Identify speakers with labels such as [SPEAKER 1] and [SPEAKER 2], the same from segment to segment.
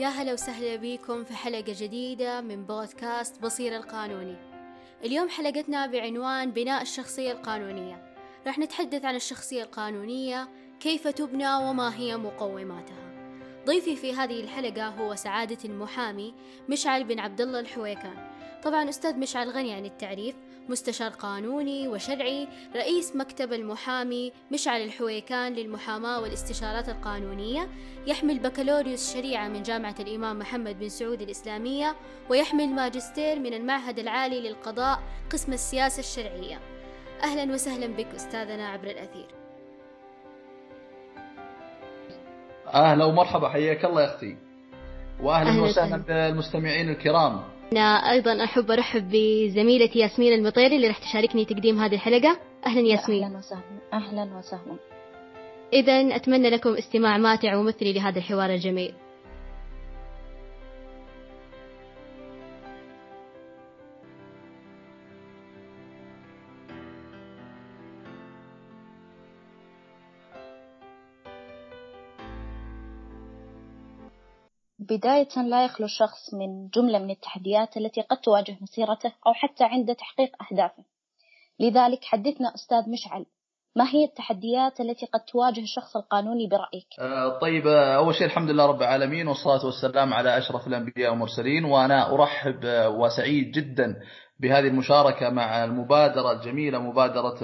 [SPEAKER 1] يا هلا وسهلا بكم في حلقة جديدة من بودكاست بصير القانوني. اليوم حلقتنا بعنوان بناء الشخصية القانونية. راح نتحدث عن الشخصية القانونية كيف تبنى وما هي مقوماتها. ضيفي في هذه الحلقة هو سعادة المحامي مشعل بن عبد الله الحويكان. طبعا أستاذ مشعل غني عن التعريف مستشار قانوني وشرعي رئيس مكتب المحامي مشعل الحويكان للمحاماة والاستشارات القانونية يحمل بكالوريوس شريعة من جامعة الإمام محمد بن سعود الإسلامية ويحمل ماجستير من المعهد العالي للقضاء قسم السياسة الشرعية. أهلا وسهلا بك أستاذنا عبر الأثير.
[SPEAKER 2] أهلا ومرحبا حياك الله يا أختي. وأهلا وسهلا بالمستمعين الكرام.
[SPEAKER 1] أنا أيضا أحب أرحب بزميلتي ياسمين المطيري اللي راح تشاركني تقديم هذه الحلقة. أهلا ياسمين.
[SPEAKER 3] أهلا وسهلا. أهلا وسهلا.
[SPEAKER 1] إذا أتمنى لكم استماع ماتع ومثري لهذا الحوار الجميل.
[SPEAKER 3] بداية لا يخلو الشخص من جملة من التحديات التي قد تواجه مسيرته أو حتى عند تحقيق أهدافه. لذلك حدثنا أستاذ مشعل ما هي التحديات التي قد تواجه الشخص القانوني برأيك؟
[SPEAKER 2] أه طيب أول شيء الحمد لله رب العالمين والصلاة والسلام على أشرف الأنبياء والمرسلين. وأنا أرحب وسعيد جدا بهذه المشاركة مع المبادرة الجميلة مبادرة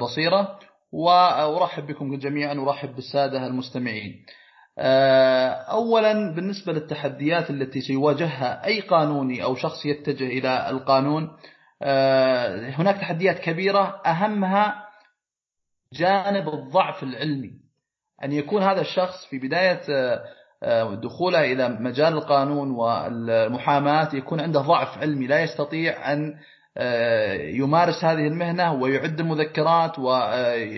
[SPEAKER 2] بصيرة. وأرحب بكم جميعا وأرحب بالسادة المستمعين. أولا بالنسبة للتحديات التي سيواجهها أي قانوني أو شخص يتجه إلى القانون هناك تحديات كبيرة. أهمها جانب الضعف العلمي. أن يكون هذا الشخص في بداية دخوله إلى مجال القانون والمحاماة يكون عنده ضعف علمي لا يستطيع أن يمارس هذه المهنة ويعد المذكرات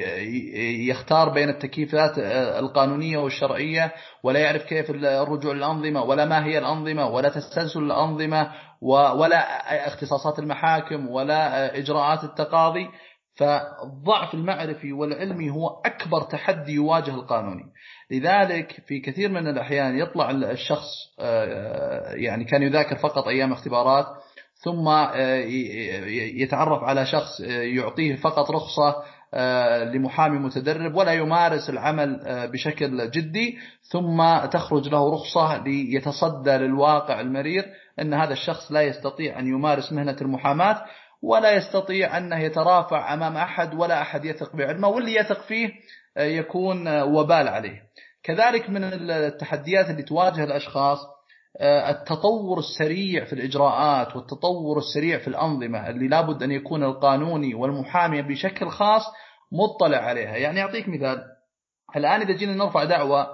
[SPEAKER 2] ويختار بين التكييفات القانونية والشرعية ولا يعرف كيف الرجوع للأنظمة ولا ما هي الأنظمة ولا تسلسل الأنظمة ولا اختصاصات المحاكم ولا إجراءات التقاضي. فالضعف المعرفي والعلمي هو أكبر تحدي يواجه القانوني. لذلك في كثير من الأحيان يطلع الشخص يعني كان يذاكر فقط أيام اختبارات ثم يتعرف على شخص يعطيه فقط رخصة لمحامي متدرب ولا يمارس العمل بشكل جدي ثم تخرج له رخصة ليتصدى للواقع المرير أن هذا الشخص لا يستطيع أن يمارس مهنة المحاماة ولا يستطيع أنه يترافع أمام أحد ولا أحد يثق بعلمه واللي يثق فيه يكون وبال عليه. كذلك من التحديات اللي تواجه الأشخاص التطور السريع في الإجراءات والتطور السريع في الأنظمة اللي لابد أن يكون القانوني والمحامي بشكل خاص مطلع عليها. يعني أعطيك مثال. الآن إذا جينا نرفع دعوة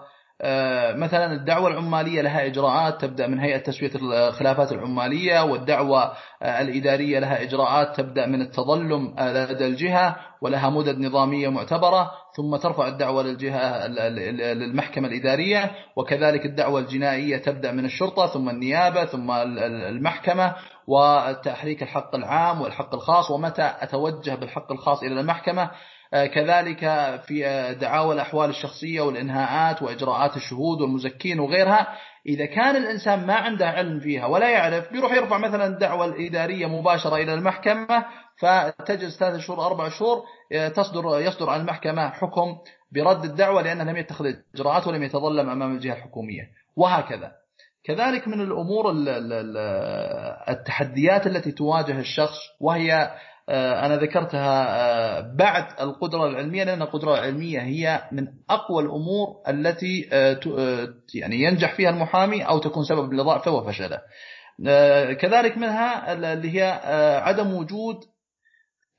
[SPEAKER 2] مثلا الدعوة العمالية لها إجراءات تبدأ من هيئة تسوية الخلافات العمالية والدعوة الإدارية لها إجراءات تبدأ من التظلم لدى الجهة ولها مدد نظامية معتبرة ثم ترفع الدعوة للجهة للمحكمة الإدارية وكذلك الدعوة الجنائية تبدأ من الشرطة ثم النيابة ثم المحكمة وتحريك الحق العام والحق الخاص ومتى أتوجه بالحق الخاص إلى المحكمة؟ كذلك في دعاوى الأحوال الشخصية والإنهاءات وإجراءات الشهود والمزكين وغيرها إذا كان الإنسان ما عنده علم فيها ولا يعرف بيروح يرفع مثلا الدعوة الإدارية مباشرة إلى المحكمة فتجلس ثلاثة شهور أربع شهور تصدر يصدر عن المحكمة حكم برد الدعوة لأنه لم يتخذ إجراءات ولم يتظلم أمام الجهة الحكومية وهكذا. كذلك من الأمور التحديات التي تواجه الشخص وهي أنا ذكرتها بعد القدرة العلمية لأن القدرة العلمية هي من أقوى الأمور التي يعني ينجح فيها المحامي أو تكون سبب لضعفه وفشله. كذلك منها اللي هي عدم وجود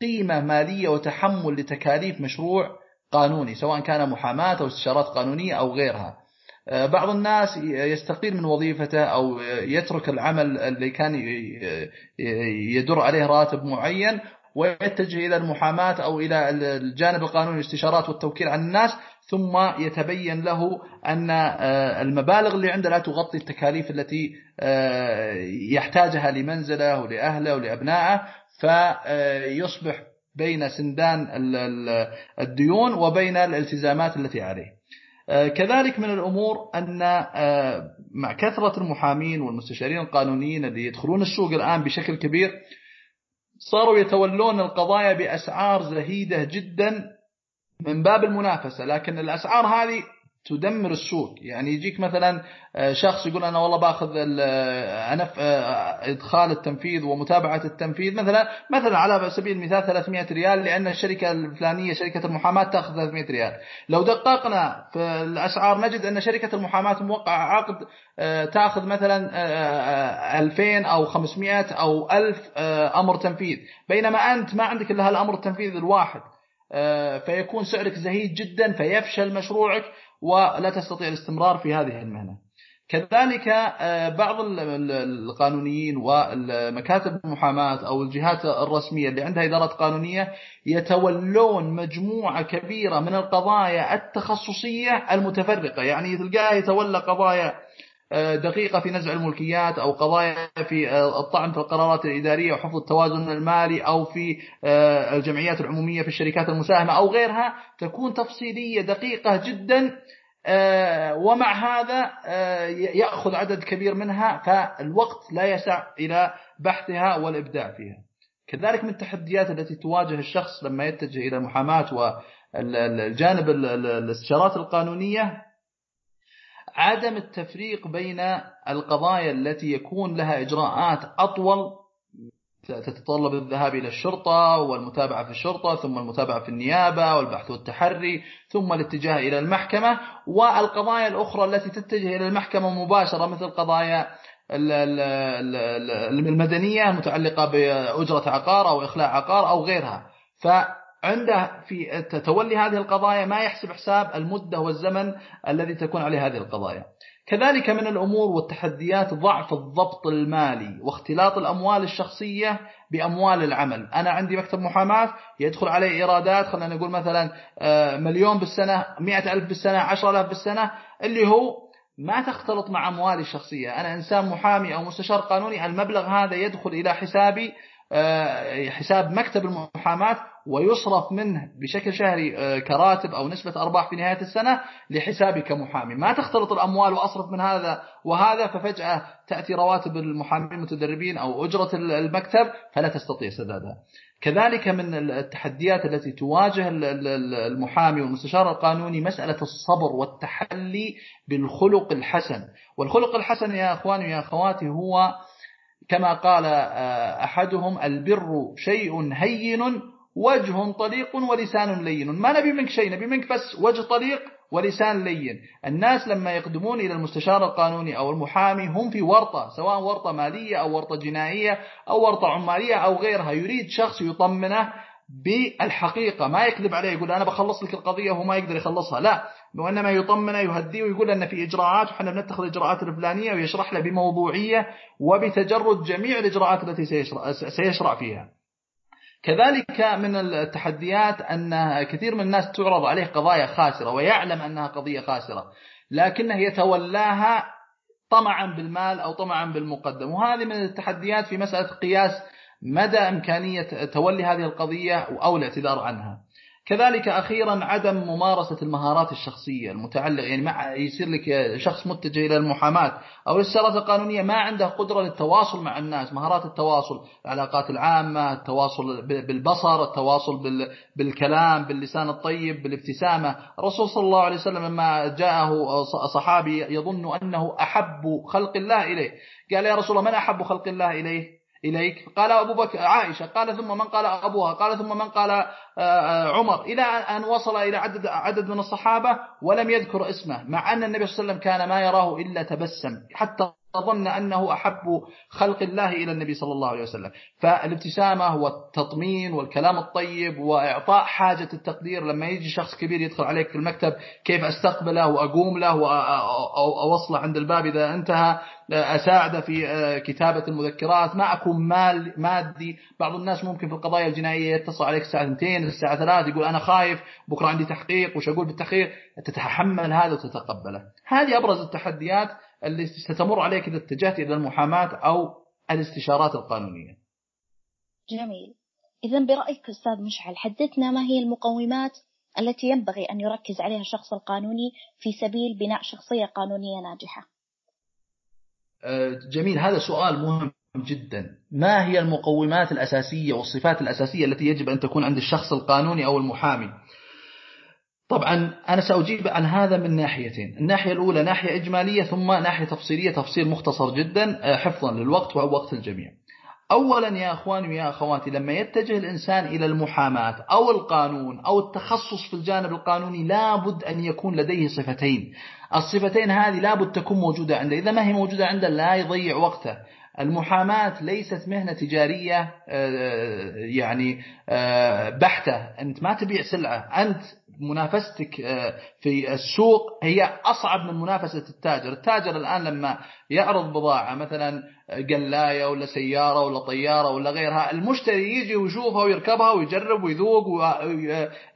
[SPEAKER 2] قيمة مالية وتحمل لتكاليف مشروع قانوني سواء كان محاماة أو استشارات قانونية أو غيرها. بعض الناس يستقيل من وظيفته أو يترك العمل اللي كان يدر عليه راتب معين ويتجه إلى المحاماة أو إلى الجانب القانوني الاستشارات والتوكيل عن الناس ثم يتبين له أن المبالغ اللي عنده لا تغطي التكاليف التي يحتاجها لمنزله ولأهله ولأبنائه فيصبح بين سندان الديون وبين الالتزامات التي عليه. كذلك من الأمور أن مع كثرة المحامين والمستشارين القانونيين اللي يدخلون السوق الآن بشكل كبير صاروا يتولون القضايا بأسعار زهيدة جدا من باب المنافسة لكن الأسعار هذه تدمر السوق. يعني يجيك مثلا آه، شخص يقول أنا والله باخذ آه، آه، إدخال التنفيذ ومتابعة التنفيذ. مثلا مثلا على سبيل المثال 300 ريال لأن الشركة الفلانية شركة المحاماة تأخذ 300 ريال. لو دققنا في الأسعار نجد أن شركة المحاماة موقعه عقد تأخذ مثلا 2000 أو 500 أو 1000 أمر تنفيذ. بينما أنت ما عندك إلا هالأمر التنفيذ الواحد. فيكون سعرك زهيد جدا فيفشل مشروعك. ولا تستطيع الاستمرار في هذه المهنة. كذلك آه، بعض القانونيين والمكاتب المحاماة أو الجهات الرسمية اللي عندها إدارات قانونية يتولون مجموعة كبيرة من القضايا التخصصية المتفرقة. يعني تلقاه يتولى قضايا دقيقة في نزع الملكيات أو قضايا في آه، الطعن في القرارات الإدارية وحفظ التوازن المالي أو في الجمعيات العمومية في الشركات المساهمة أو غيرها تكون تفصيلية دقيقة جدا آه، ومع هذا آه، يأخذ عدد كبير منها فالوقت لا يسع إلى بحثها والإبداع فيها. كذلك من التحديات التي تواجه الشخص لما يتجه إلى المحاماة والجانب الاستشارات القانونية عدم التفريق بين القضايا التي يكون لها إجراءات أطول تتطلب الذهاب إلى الشرطة والمتابعة في الشرطة ثم المتابعة في النيابة والبحث والتحري ثم الاتجاه إلى المحكمة والقضايا الأخرى التي تتجه إلى المحكمة مباشرة مثل قضايا المدنية المتعلقة بأجرة عقار أو إخلاء عقار أو غيرها. فعنده في تولي هذه القضايا ما يحسب حساب المدة والزمن الذي تكون عليه هذه القضايا. كذلك من الأمور والتحديات ضعف الضبط المالي واختلاط الأموال الشخصية بأموال العمل. أنا عندي مكتب محاماة يدخل عليه إيرادات خلينا نقول مثلا آه، مليون بالسنة مئة ألف بالسنة عشرة ألف بالسنة اللي هو ما تختلط مع أموالي الشخصية. أنا إنسان محامي أو مستشار قانوني المبلغ هذا يدخل إلى حسابي حساب مكتب المحاماة ويصرف منه بشكل شهري آه، كراتب أو نسبة أرباح في نهاية السنة لحسابي كمحامي. ما تختلط الأموال وأصرف من هذا وهذا ففجأة تأتي رواتب المحامين المتدربين أو أجرة المكتب فلا تستطيع سدادها كذلك من التحديات التي تواجه المحامي والمستشار القانوني مسألة الصبر والتحلي بالخلق الحسن. والخلق الحسن يا أخواني ويا أخواتي هو كما قال آه، أحدهم البر شيء هين وجه طليق ولسان لين. ما نبي منك شيء نبي منك بس وجه طليق ولسان لين. الناس لما يقدمون إلى المستشار القانوني أو المحامي هم في ورطة سواء ورطة مالية أو ورطة جنائية أو ورطة عمالية أو غيرها. يريد شخص يطمنه بالحقيقة ما يكذب عليه يقول أنا بخلص لك القضية وهو ما يقدر يخلصها. لا وإنما يطمنه يهديه ويقول أن في إجراءات وحنا بنتخذ الإجراءات الفلانية ويشرح له بموضوعية وبتجرد جميع الإجراءات التي سيشرع, سيشرع فيها. كذلك من التحديات أن كثير من الناس تعرض عليه قضايا خاسرة ويعلم أنها قضية خاسرة لكنه يتولاها طمعا بالمال أو طمعا بالمقدم. وهذه من التحديات في مسألة قياس مدى إمكانية تولي هذه القضية أو الإعتذار عنها. كذلك أخيرا عدم ممارسة المهارات الشخصية المتعلقة يعني يصير لك شخص متجه إلى المحاماة أو الاستشارات القانونية ما عنده قدرة للتواصل مع الناس مهارات التواصل العلاقات العامة التواصل بالبصر التواصل بالكلام باللسان الطيب بالابتسامة. الرسول صلى الله عليه وسلم لما جاءه صحابي يظن أنه أحب خلق الله إليه. قال يا رسول الله من أحب خلق الله إليه؟ إليك. قال أبو بكر عائشة قال ثم من قال أبوها قال ثم من قال آه، آه، عمر. إلى أن وصل إلى عدد, عدد من الصحابة ولم يذكر اسمه مع أن النبي صلى الله عليه وسلم كان ما يراه إلا تبسم حتى ظن أنه أحب خلق الله إلى النبي صلى الله عليه وسلم. فالابتسامة والتطمين والكلام الطيب وإعطاء حاجة التقدير. لما يجي شخص كبير يدخل عليك في المكتب كيف أستقبله وأقوم له وأوصله عند الباب إذا انتهى أساعده في كتابة المذكرات. ما أكون مال مادي. بعض الناس ممكن في القضايا الجنائية يتصل عليك الساعة 2 الساعة 3 يقول أنا خايف بكرة عندي تحقيق وش أقول بالتحقيق؟ تتحمل هذا وتتقبله. هذه أبرز التحديات ستمر عليك إذا اتجهت إلى المحاماة أو الاستشارات القانونية.
[SPEAKER 3] جميل. إذا برأيك أستاذ مشعل حدثنا ما هي المقومات التي ينبغي أن يركز عليها الشخص القانوني في سبيل بناء شخصية قانونية ناجحة؟
[SPEAKER 2] آه، جميل. هذا سؤال مهم جدا. ما هي المقومات الأساسية والصفات الأساسية التي يجب أن تكون عند الشخص القانوني أو المحامي؟ طبعا أنا سأجيب عن هذا من ناحيتين. الناحية الأولى ناحية إجمالية ثم ناحية تفصيلية تفصيل مختصر جدا آه، حفظا للوقت ووقت الجميع. أولا يا أخواني ويا أخواتي لما يتجه الإنسان إلى المحاماة أو القانون أو التخصص في الجانب القانوني لابد أن يكون لديه صفتين. الصفتين هذه لابد تكون موجودة عنده. إذا ما هي موجودة عنده لا يضيع وقته. المحاماة ليست مهنة تجارية آه، آه، يعني بحتة. أنت ما تبيع سلعة أنت منافستك في السوق هي أصعب من منافسة التاجر. التاجر الآن لما يعرض بضاعة مثلا قلاية ولا سيارة ولا طيارة ولا غيرها المشتري يجي ويشوفها ويركبها ويجرب ويذوق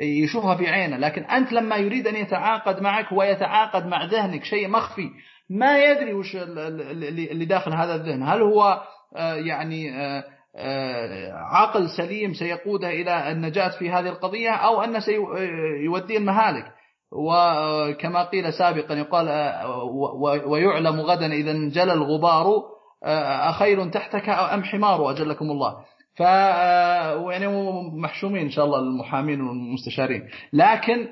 [SPEAKER 2] ويشوفها في عينه. لكن أنت لما يريد أن يتعاقد معك ويتعاقد مع ذهنك شيء مخفي ما يدري وش اللي داخل هذا الذهن. هل هو آه، يعني آه، آه، عقل سليم سيقوده إلى النجاة في هذه القضية أو أن سيوديه المهالك. وكما قيل سابقا يقال ويعلم غدا إذا انجلى الغبار أخير تحتك أم حمار أجلكم الله. ف يعني محشومين إن شاء الله المحامين والمستشارين. لكن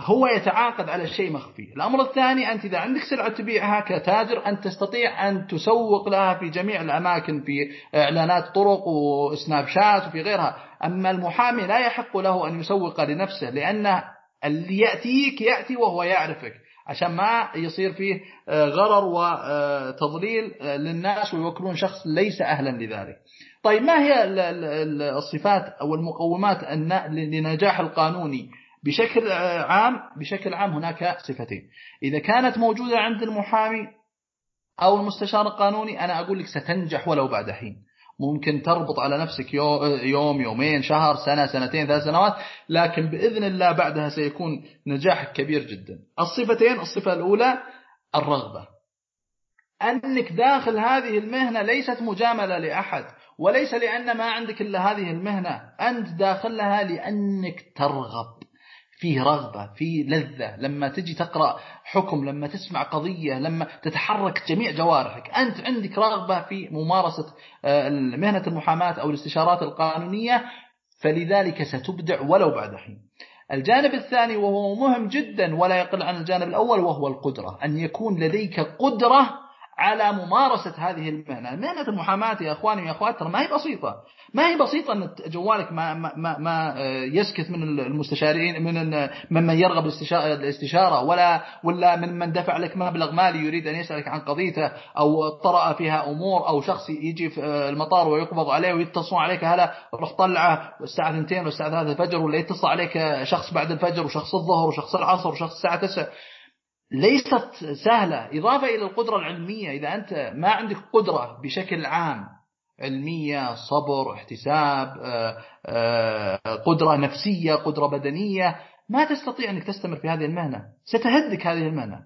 [SPEAKER 2] هو يتعاقد على شيء مخفي. الأمر الثاني أنت إذا عندك سلعة تبيعها كتاجر أنت تستطيع أن تسوق لها في جميع الأماكن في إعلانات طرق وسناب شات وفي غيرها. أما المحامي لا يحق له أن يسوق لنفسه لأن اللي يأتيك يأتي وهو يعرفك عشان ما يصير فيه آه، غرر وتضليل آه، للناس ويوكلون شخص ليس أهلا لذلك. طيب ما هي الصفات أو المقومات لنجاح القانوني؟ بشكل عام بشكل عام هناك صفتين. إذا كانت موجودة عند المحامي أو المستشار القانوني أنا أقول لك ستنجح ولو بعد حين. ممكن تربط على نفسك يوم يومين شهر سنة سنتين ثلاث سنوات لكن بإذن الله بعدها سيكون نجاح كبير جدا. الصفتين الصفة الأولى الرغبة. أنك داخل هذه المهنة ليست مجاملة لأحد وليس لأن ما عندك إلا هذه المهنة. أنت داخلها لأنك ترغب. فيه رغبة فيه لذة. لما تجي تقرأ حكم لما تسمع قضية لما تتحرك جميع جوارحك أنت عندك رغبة في ممارسة آه، مهنة المحاماة أو الاستشارات القانونية. فلذلك ستبدع ولو بعد حين. الجانب الثاني وهو مهم جدا ولا يقل عن الجانب الأول وهو القدرة. أن يكون لديك قدرة على ممارسة هذه المهنة. مهنة المحاماة يا أخواني ويا أخوات ترى ما هي بسيطة. ما هي بسيطة أن جوالك ما, ما, ما يسكت من المستشارين من ممن يرغب الاستشارة ولا ولا من من دفع لك مبلغ مالي يريد أن يسألك عن قضيته أو طرأ فيها أمور أو شخص يجي في المطار ويقبض عليه ويتصلون عليك هلا روح طلعه الساعة 2 والساعة 3 الفجر ولا يتصل عليك شخص بعد الفجر وشخص الظهر وشخص العصر وشخص الساعة 9 ليست سهلة. إضافة إلى القدرة العلمية إذا أنت ما عندك قدرة بشكل عام علمية صبر احتساب آه، آه، قدرة نفسية قدرة بدنية ما تستطيع أنك تستمر في هذه المهنة. ستهدك هذه المهنة.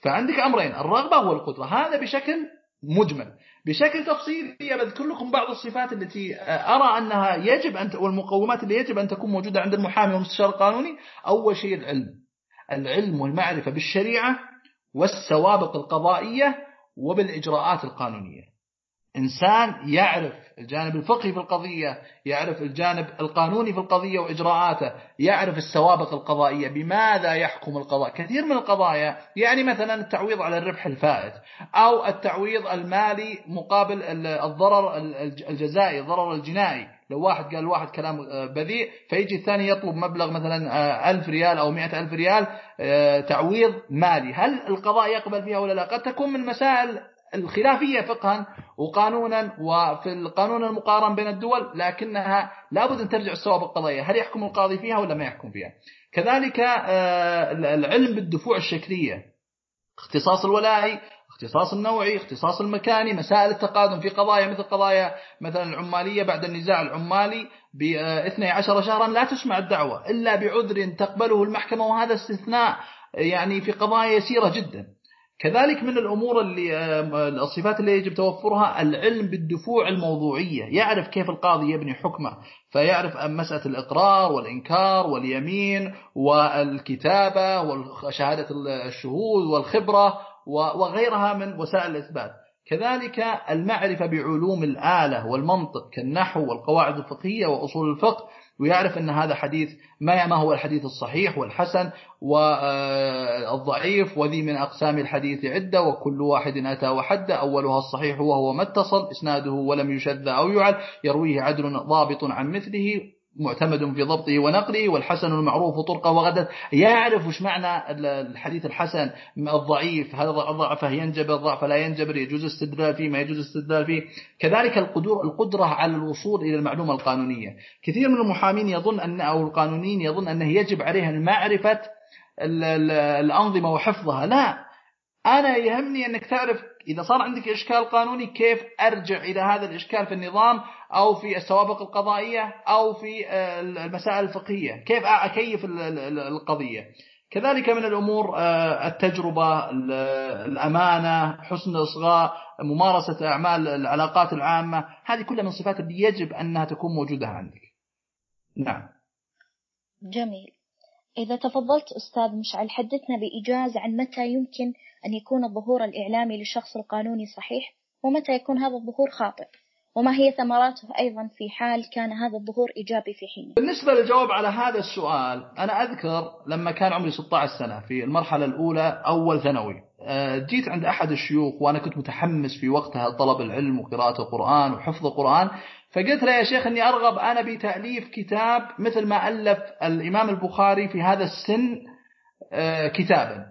[SPEAKER 2] فعندك أمرين. الرغبة والقدرة هذا بشكل مجمل. بشكل تفصيلي بذكر لكم بعض الصفات التي أرى أنها يجب أن والمقومات اللي يجب أن تكون موجودة عند المحامي والمستشار القانوني. أول شيء العلم. العلم والمعرفة بالشريعة والسوابق القضائية وبالإجراءات القانونية. إنسان يعرف الجانب الفقهي في القضية يعرف الجانب القانوني في القضية وإجراءاته يعرف السوابق القضائية بماذا يحكم القضاء؟ كثير من القضايا يعني مثلا التعويض على الربح الفائت أو التعويض المالي مقابل الضرر الجزائي الضرر الجنائي. لو واحد قال واحد كلام آه، بذيء فيجي الثاني يطلب مبلغ مثلا آه، ألف ريال أو مئة ألف ريال آه، تعويض مالي. هل القضاء يقبل فيها ولا لا؟ قد تكون من مسائل الخلافية فقها وقانونا وفي القانون المقارن بين الدول لكنها لابد أن ترجع السوابق القضائية. هل يحكم القاضي فيها ولا ما يحكم فيها؟ كذلك العلم بالدفوع الشكلية اختصاص الولائي اختصاص النوعي اختصاص المكاني مسائل التقادم في قضايا مثل قضايا مثلا العمالية بعد النزاع العمالي ب 12 شهرا لا تسمع الدعوة إلا بعذر تقبله المحكمة وهذا استثناء يعني في قضايا يسيرة جدا. كذلك من الأمور اللي آه، الصفات اللي يجب توفرها العلم بالدفوع الموضوعية. يعرف كيف القاضي يبني حكمه فيعرف مسألة الإقرار والإنكار واليمين والكتابة وشهادة الشهود والخبرة وغيرها من وسائل الإثبات. كذلك المعرفة بعلوم الآلة والمنطق كالنحو والقواعد الفقهية وأصول الفقه ويعرف أن هذا حديث ما ما هو الحديث الصحيح والحسن والضعيف وذي من أقسام الحديث عدة وكل واحد أتى وحد أولها الصحيح وهو ما اتصل إسناده ولم يشذ أو يعل يرويه عدل ضابط عن مثله. معتمد في ضبطه ونقله والحسن المعروف طرقه وغدا يعرف وش معنى الحديث الحسن؟ الضعيف هذا ضعفه ينجبر ضعف لا ينجبر يجوز استدلال فيه ما يجوز استدلال فيه. كذلك القدر القدرة على الوصول إلى المعلومة القانونية. كثير من المحامين يظن أن أو القانونيين يظن أنه يجب عليه معرفة الأنظمة وحفظها. لا. أنا يهمني أنك تعرف إذا صار عندك إشكال قانوني كيف أرجع إلى هذا الإشكال في النظام أو في السوابق القضائية أو في آه، المسائل الفقهية. كيف أكيف القضية. كذلك من الأمور آه، التجربة الأمانة حسن الإصغاء ممارسة أعمال العلاقات العامة. هذه كلها من الصفات اللي يجب أنها تكون موجودة عندك. نعم.
[SPEAKER 3] جميل. إذا تفضلت أستاذ مشعل حدثنا بإيجاز عن متى يمكن أن يكون الظهور الإعلامي للشخص القانوني صحيح ومتى يكون هذا الظهور خاطئ؟ وما هي ثمراته أيضا في حال كان هذا الظهور إيجابي في حينه؟
[SPEAKER 2] بالنسبة للجواب على هذا السؤال أنا أذكر لما كان عمري 16 سنة في المرحلة الأولى أول ثانوي. آه، جيت عند أحد الشيوخ وأنا كنت متحمس في وقتها طلب العلم وقراءة القرآن وحفظ القرآن فقلت له يا شيخ أني أرغب أنا بتأليف كتاب مثل ما ألف الإمام البخاري في هذا السن آه، كتابا.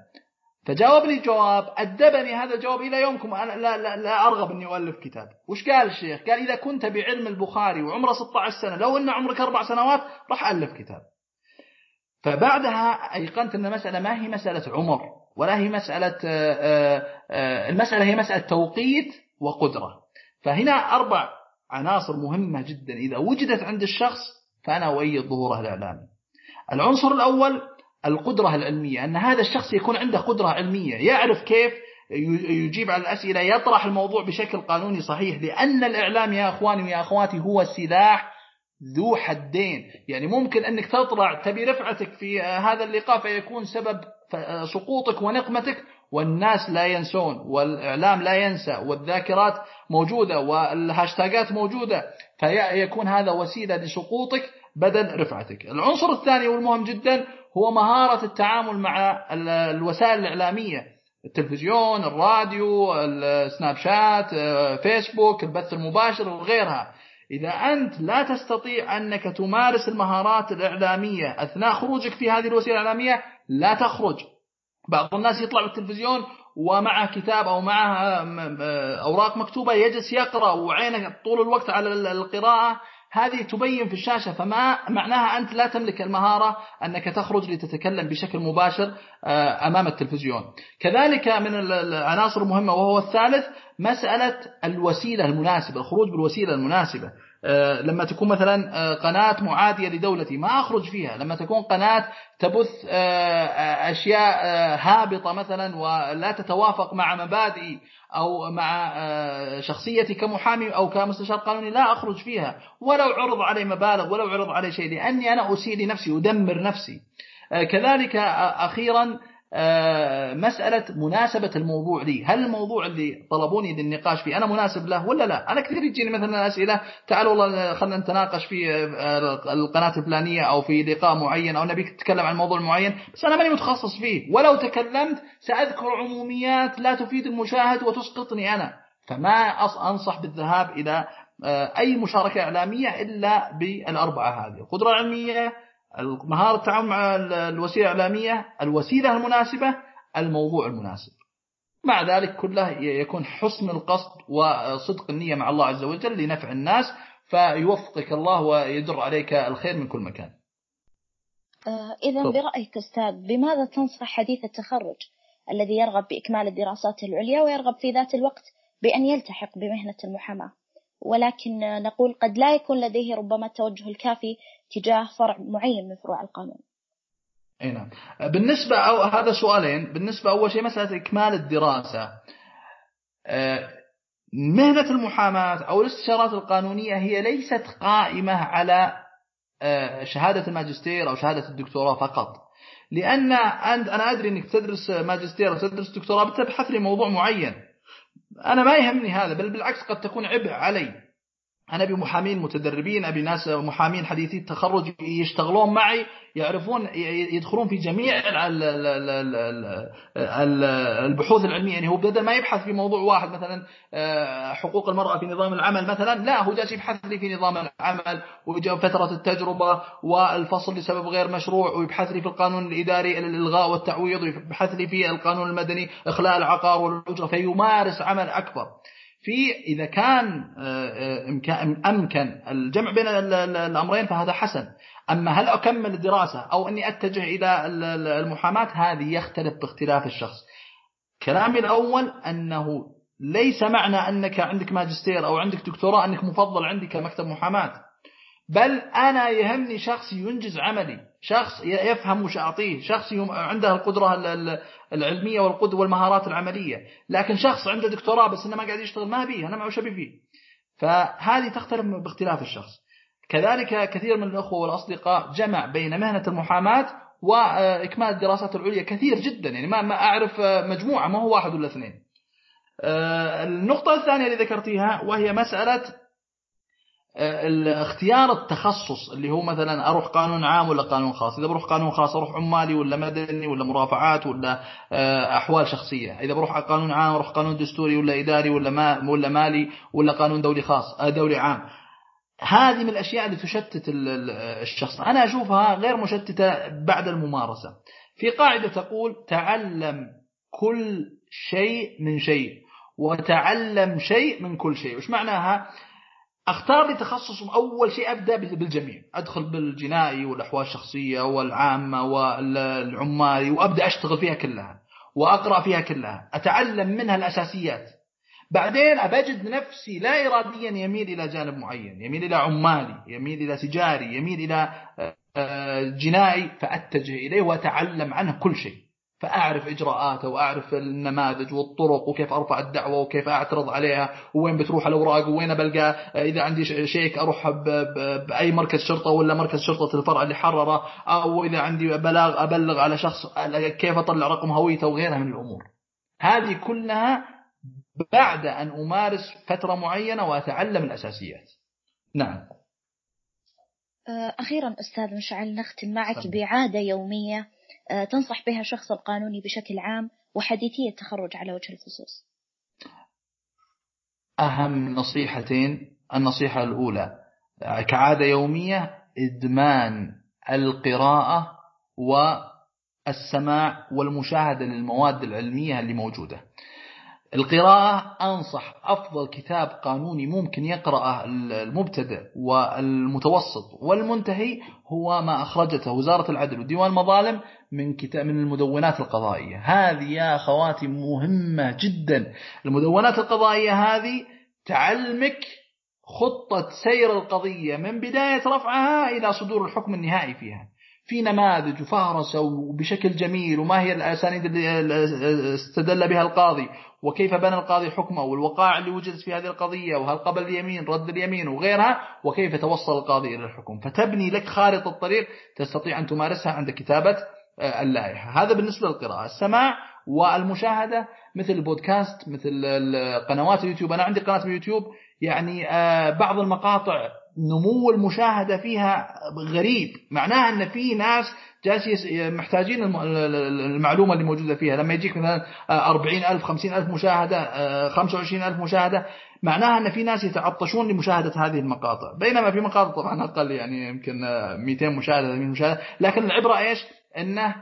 [SPEAKER 2] فجاوبني جواب أدبني هذا الجواب إلى يومكم. أنا لا, لا, لا أرغب أني أؤلف كتاب. وش قال الشيخ؟ قال إذا كنت بعلم البخاري وعمره 16 سنة لو أن عمرك أربع سنوات راح ألف كتاب. فبعدها أيقنت أن المسألة ما هي مسألة عمر ولا هي مسألة آه، آه، المسألة هي مسألة توقيت وقدرة. فهنا أربع عناصر مهمة جدا. إذا وجدت عند الشخص فأنا أؤيد ظهوره الإعلامي العنصر الأول القدرة العلمية أن هذا الشخص يكون عنده قدرة علمية يعرف كيف يجيب على الأسئلة يطرح الموضوع بشكل قانوني صحيح لأن الإعلام يا أخواني ويا أخواتي هو سلاح ذو حدين. يعني ممكن أنك تطلع تبي رفعتك في هذا اللقاء فيكون سبب سقوطك ونقمتك والناس لا ينسون والإعلام لا ينسى والذاكرات موجودة والهاشتاجات موجودة فيكون هذا وسيلة لسقوطك بدل رفعتك. العنصر الثاني والمهم جدا هو مهارة التعامل مع الوسائل الإعلامية. التلفزيون الراديو السناب شات فيسبوك البث المباشر وغيرها. إذا أنت لا تستطيع أنك تمارس المهارات الإعلامية أثناء خروجك في هذه الوسيلة الإعلامية لا تخرج. بعض الناس يطلع بالتلفزيون ومعه كتاب أو معه أوراق مكتوبة يجلس يقرأ وعينه طول الوقت على القراءة. هذه تبين في الشاشة فما معناها أنت لا تملك المهارة أنك تخرج لتتكلم بشكل مباشر آه، أمام التلفزيون. كذلك من العناصر المهمة وهو الثالث مسألة الوسيلة المناسبة الخروج بالوسيلة المناسبة. لما تكون مثلا آه، قناة معادية لدولتي ما أخرج فيها. لما تكون قناة تبث أشياء هابطة مثلا ولا تتوافق مع مبادئي أو مع شخصيتي كمحامي أو كمستشار قانوني لا أخرج فيها. ولو عرض علي مبالغ ولو عرض علي شيء لأني أنا أسيء لنفسي أدمر نفسي. كذلك أخيرا آه، مسألة مناسبة الموضوع لي. هل الموضوع اللي طلبوني للنقاش فيه أنا مناسب له ولا لا؟ أنا كثير يجيني مثلا أسئلة تعالوا والله خلينا نتناقش في آه، القناة الفلانية أو في لقاء معين أو نبيك تتكلم عن موضوع معين بس أنا ماني متخصص فيه. ولو تكلمت سأذكر عموميات لا تفيد المشاهد وتسقطني أنا. فما أنصح بالذهاب إلى آه، أي مشاركة إعلامية إلا بالأربعة هذه. القدرة العلمية مهارة التعامل مع الوسيلة الإعلامية الوسيلة المناسبة الموضوع المناسب. مع ذلك كله يكون حسن القصد وصدق النية مع الله عز وجل لنفع الناس فيوفقك الله ويدر عليك الخير من كل مكان.
[SPEAKER 3] آه، إذا برأيك أستاذ بماذا تنصح حديث التخرج الذي يرغب بإكمال الدراسات العليا ويرغب في ذات الوقت بأن يلتحق بمهنة المحاماة؟ ولكن نقول قد لا يكون لديه ربما التوجه الكافي تجاه فرع معين من فروع القانون.
[SPEAKER 2] أي نعم. بالنسبة أو هذا سؤالين. بالنسبة أول شيء مسألة إكمال الدراسة. آه، مهنة المحاماة أو الاستشارات القانونية هي ليست قائمة على آه، شهادة الماجستير أو شهادة الدكتوراه فقط. لأن أنت أنا أدري أنك تدرس ماجستير أو تدرس دكتوراه بتبحث لي موضوع معين. أنا ما يهمني هذا بل بالعكس قد تكون عبء علي. أنا أبي محامين متدربين أبي ناس محامين حديثي التخرج يشتغلون معي يعرفون يدخلون في جميع البحوث العلمية. يعني هو بدل ما يبحث في موضوع واحد مثلا آه، حقوق المرأة في نظام العمل مثلا. لا هو جالس يبحث لي في نظام العمل وفترة التجربة والفصل لسبب غير مشروع ويبحث لي في القانون الإداري الإلغاء والتعويض ويبحث لي في القانون المدني إخلاء العقار والأجرة فيمارس عمل أكبر. في إذا كان آه، آه، أمكن الجمع بين الأمرين فهذا حسن. أما هل أكمل الدراسة أو أني أتجه إلى المحاماة هذه يختلف باختلاف الشخص. كلامي الأول أنه ليس معنى أنك عندك ماجستير أو عندك دكتوراه أنك مفضل عندي كمكتب محاماة. بل أنا يهمني شخص ينجز عملي شخص يفهم وش أعطيه شخص عنده القدرة العلمية والقدرة والمهارات العملية لكن شخص عنده دكتوراه بس إنه ما قاعد يشتغل ما بيه أنا ما وش أبي فيه؟ فهذه تختلف باختلاف الشخص. كذلك كثير من الأخوة والأصدقاء جمع بين مهنة المحاماة وإكمال الدراسات العليا كثير جدا يعني ما أعرف مجموعة ما هو واحد ولا اثنين. آه، النقطة الثانية اللي ذكرتيها وهي مسألة اختيار التخصص اللي هو مثلا أروح قانون عام ولا قانون خاص. إذا بروح قانون خاص أروح عمالي ولا مدني ولا مرافعات ولا آه، أحوال شخصية. إذا بروح قانون عام أروح قانون دستوري ولا إداري ولا ما ولا مالي ولا قانون دولي خاص آه، دولي عام. هذه من الأشياء اللي تشتت الشخص. أنا أشوفها غير مشتتة بعد الممارسة. في قاعدة تقول تعلم كل شيء من شيء وتعلم شيء من كل شيء. وش معناها؟ أختار لي تخصص أول شيء أبدأ بالجميع. أدخل بالجنائي والأحوال الشخصية والعامة والعمالي وأبدأ أشتغل فيها كلها وأقرأ فيها كلها أتعلم منها الأساسيات. بعدين ابجد نفسي لا اراديا يميل إلى جانب معين يميل إلى عمالي يميل إلى تجاري يميل إلى آه، جنائي فأتجه إليه وأتعلم عنه كل شيء. فأعرف إجراءاته وأعرف النماذج والطرق وكيف أرفع الدعوة وكيف أعترض عليها وين بتروح الأوراق وين بلقى إذا عندي شيك أروح بأي مركز شرطة ولا مركز شرطة الفرع اللي حرره أو إذا عندي بلاغ أبلغ على شخص كيف أطلع رقم هويته وغيرها من الأمور. هذه كلها بعد أن أمارس فترة معينة وأتعلم الأساسيات. نعم.
[SPEAKER 3] أه، أخيرا أستاذ مشعل نختم معك بعادة يومية. تنصح بها الشخص القانوني بشكل عام وحديثية التخرج على وجه الخصوص.
[SPEAKER 2] أهم نصيحتين النصيحة الأولى كعادة يومية إدمان القراءة والسماع والمشاهدة للمواد العلمية اللي موجودة. القراءة أنصح أفضل كتاب قانوني ممكن يقرأه المبتدئ والمتوسط والمنتهي هو ما أخرجته وزارة العدل وديوان المظالم من كتاب من المدونات القضائية. هذه يا أخواتي مهمة جدا. المدونات القضائية هذه تعلمك خطة سير القضية من بداية رفعها إلى صدور الحكم النهائي فيها. في نماذج وفهرسة وبشكل جميل وما هي الأسانيد اللي استدل بها القاضي وكيف بنى القاضي حكمه والوقائع اللي وجدت في هذه القضية وهل قبل اليمين رد اليمين وغيرها وكيف توصل القاضي إلى الحكم. فتبني لك خارطة الطريق تستطيع أن تمارسها عند كتابة اللائحة. هذا بالنسبة للقراءة. السماع والمشاهدة مثل البودكاست مثل قنوات اليوتيوب. أنا عندي قناة اليوتيوب يعني آه، بعض المقاطع نمو المشاهدة فيها غريب. معناها أن في ناس جالس محتاجين المعلومة اللي موجودة فيها. لما يجيك مثلا 40 ألف 50 ألف مشاهدة 25 ألف مشاهدة معناها أن في ناس يتعطشون لمشاهدة هذه المقاطع. بينما في مقاطع طبعا أقل يعني يمكن 200 مشاهدة 300 مشاهدة. لكن العبرة إيش؟ أنه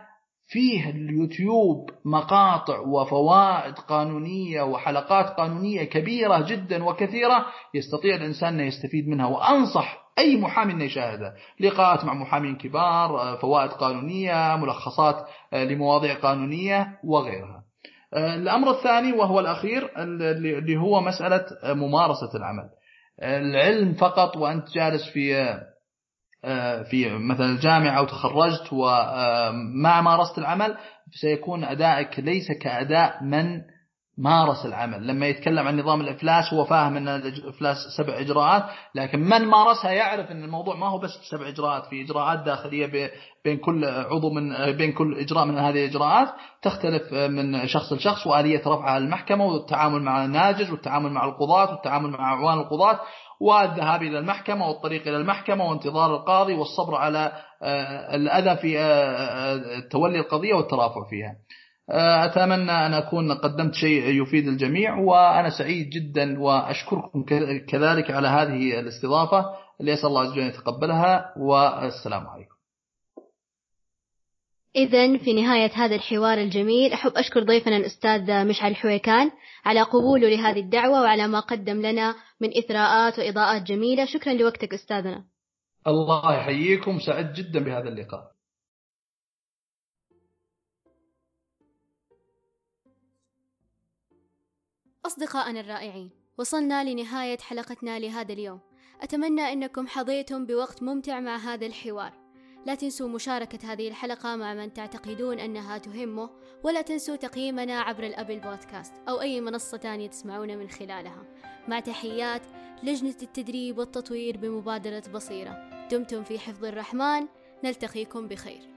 [SPEAKER 2] فيه اليوتيوب مقاطع وفوائد قانونية وحلقات قانونية كبيرة جدا وكثيرة يستطيع الإنسان أن يستفيد منها. وأنصح أي محامي أن يشاهدها لقاءات مع محامين كبار فوائد قانونية ملخصات لمواضيع قانونية وغيرها. الأمر الثاني وهو الأخير اللي هو مسألة ممارسة العمل. العلم فقط وأنت جالس في في مثلا الجامعة أو تخرجت وما مارست العمل سيكون أدائك ليس كأداء من مارس العمل لما يتكلم عن نظام الإفلاس هو فاهم أن الإفلاس سبع إجراءات لكن من مارسها يعرف أن الموضوع ما هو بس سبع إجراءات في إجراءات داخلية بين كل عضو من بين كل إجراء من هذه الإجراءات تختلف من شخص لشخص وآلية رفعها المحكمة والتعامل مع الناجز والتعامل مع القضاة والتعامل مع أعوان القضاة والذهاب إلى المحكمة والطريق إلى المحكمة وانتظار القاضي والصبر على آه، الأذى في آه، آه، تولي القضية والترافع فيها. أتمنى أن أكون قدمت شيء يفيد الجميع وأنا سعيد جدا وأشكركم كذلك على هذه الاستضافة. اللي أسأل الله عز وجل يتقبلها والسلام عليكم.
[SPEAKER 1] إذا في نهاية هذا الحوار الجميل أحب أشكر ضيفنا الأستاذ مشعل الحويكان على قبوله لهذه الدعوة وعلى ما قدم لنا من إثراءات وإضاءات جميلة. شكرا لوقتك أستاذنا.
[SPEAKER 2] الله يحييكم سعدت جدا بهذا اللقاء.
[SPEAKER 1] أصدقائنا الرائعين وصلنا لنهاية حلقتنا لهذا اليوم. أتمنى أنكم حظيتم بوقت ممتع مع هذا الحوار. لا تنسوا مشاركة هذه الحلقة مع من تعتقدون أنها تهمه ولا تنسوا تقييمنا عبر الأبل بودكاست أو أي منصة تانية تسمعون من خلالها. مع تحيات لجنة التدريب والتطوير بمبادرة بصيرة. دمتم في حفظ الرحمن. نلتقيكم بخير.